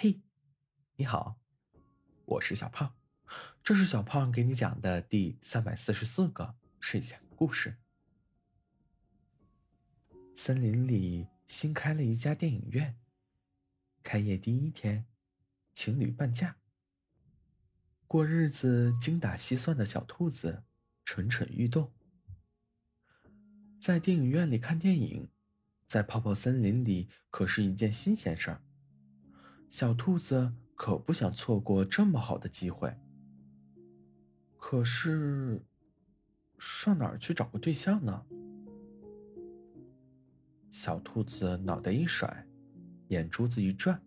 嘿，你好，我是小胖，这是小胖给你讲的第三百四十四个睡前故事。森林里新开了一家电影院，开业第一天，情侣半价。过日子精打细算的小兔子蠢蠢欲动，在电影院里看电影，在泡泡森林里可是一件新鲜事儿。小兔子可不想错过这么好的机会。可是，上哪儿去找个对象呢？小兔子脑袋一甩，眼珠子一转，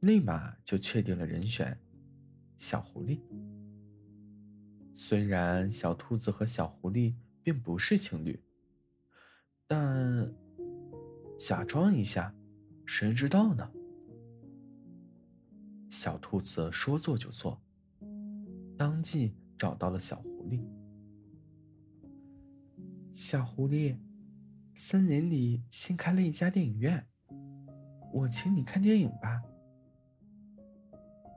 立马就确定了人选——小狐狸。虽然小兔子和小狐狸并不是情侣，但假装一下，谁知道呢？小兔子说做就做，当即找到了小狐狸。小狐狸，森林里新开了一家电影院，我请你看电影吧。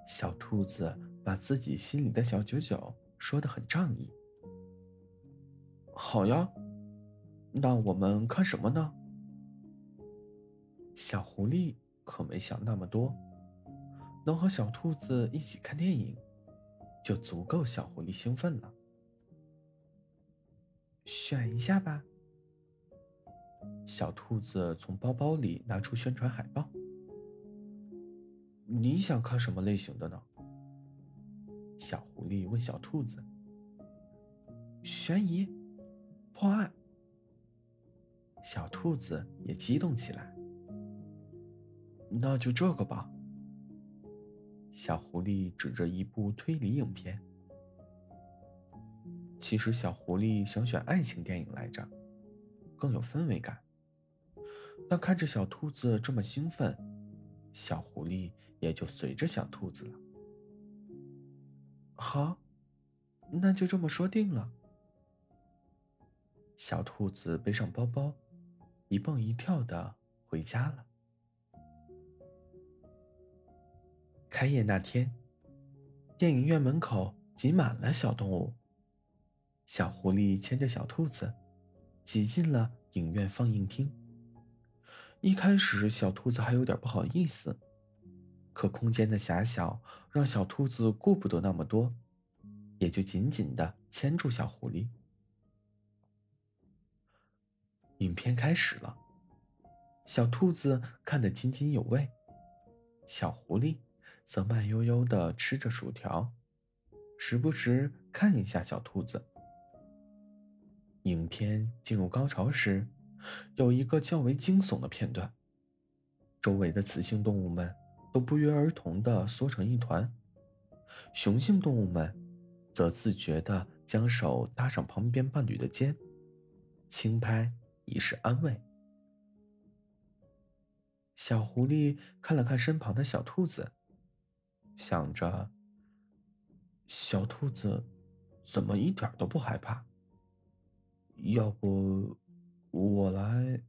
小兔子把自己心里的小九九说的很仗义。好呀，那我们看什么呢？小狐狸可没想那么多。能和小兔子一起看电影，就足够小狐狸兴奋了。选一下吧。小兔子从包包里拿出宣传海报。你想看什么类型的呢？小狐狸问小兔子。悬疑、破案。小兔子也激动起来。那就这个吧。小狐狸指着一部推理影片。其实小狐狸想选爱情电影来着，更有氛围感。但看着小兔子这么兴奋，小狐狸也就随着小兔子了。好，那就这么说定了。小兔子背上包包，一蹦一跳的回家了。开业那天，电影院门口挤满了小动物。小狐狸牵着小兔子，挤进了影院放映厅。一开始，小兔子还有点不好意思，可空间的狭小让小兔子顾不得那么多，也就紧紧的牵住小狐狸。影片开始了，小兔子看得津津有味，小狐狸。则慢悠悠的吃着薯条，时不时看一下小兔子。影片进入高潮时，有一个较为惊悚的片段，周围的雌性动物们都不约而同的缩成一团，雄性动物们则自觉的将手搭上旁边伴侣的肩，轻拍以示安慰。小狐狸看了看身旁的小兔子。想着，小兔子怎么一点都不害怕？要不我来？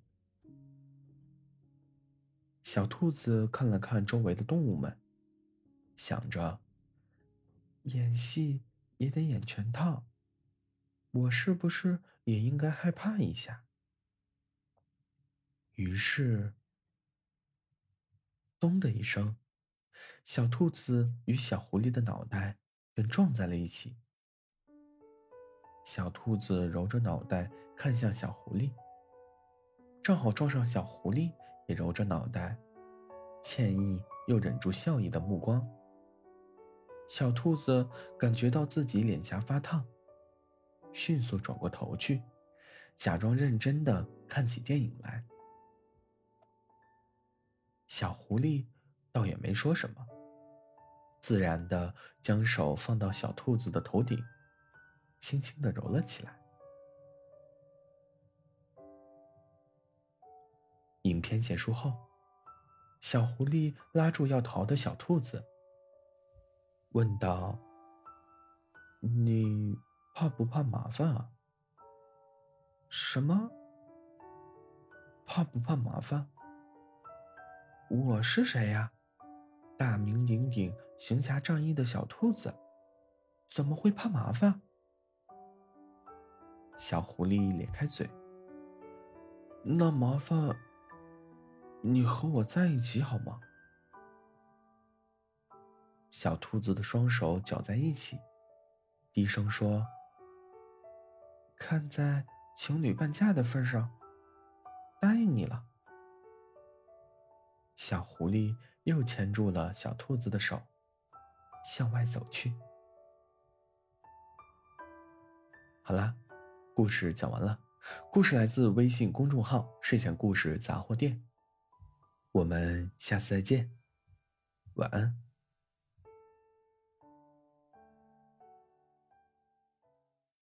小兔子看了看周围的动物们，想着，演戏也得演全套，我是不是也应该害怕一下？于是，咚的一声。小兔子与小狐狸的脑袋便撞在了一起。小兔子揉着脑袋看向小狐狸，正好撞上小狐狸也揉着脑袋，歉意又忍住笑意的目光。小兔子感觉到自己脸颊发烫，迅速转过头去，假装认真的看起电影来。小狐狸。倒也没说什么，自然的将手放到小兔子的头顶，轻轻的揉了起来。影片结束后，小狐狸拉住要逃的小兔子，问道：“你怕不怕麻烦啊？”“什么？怕不怕麻烦？我是谁呀？”大名鼎鼎、行侠仗义的小兔子，怎么会怕麻烦？小狐狸咧开嘴：“那麻烦，你和我在一起好吗？”小兔子的双手搅在一起，低声说：“看在情侣半价的份上，答应你了。”小狐狸又牵住了小兔子的手，向外走去。好啦，故事讲完了。故事来自微信公众号“睡前故事杂货店”。我们下次再见，晚安。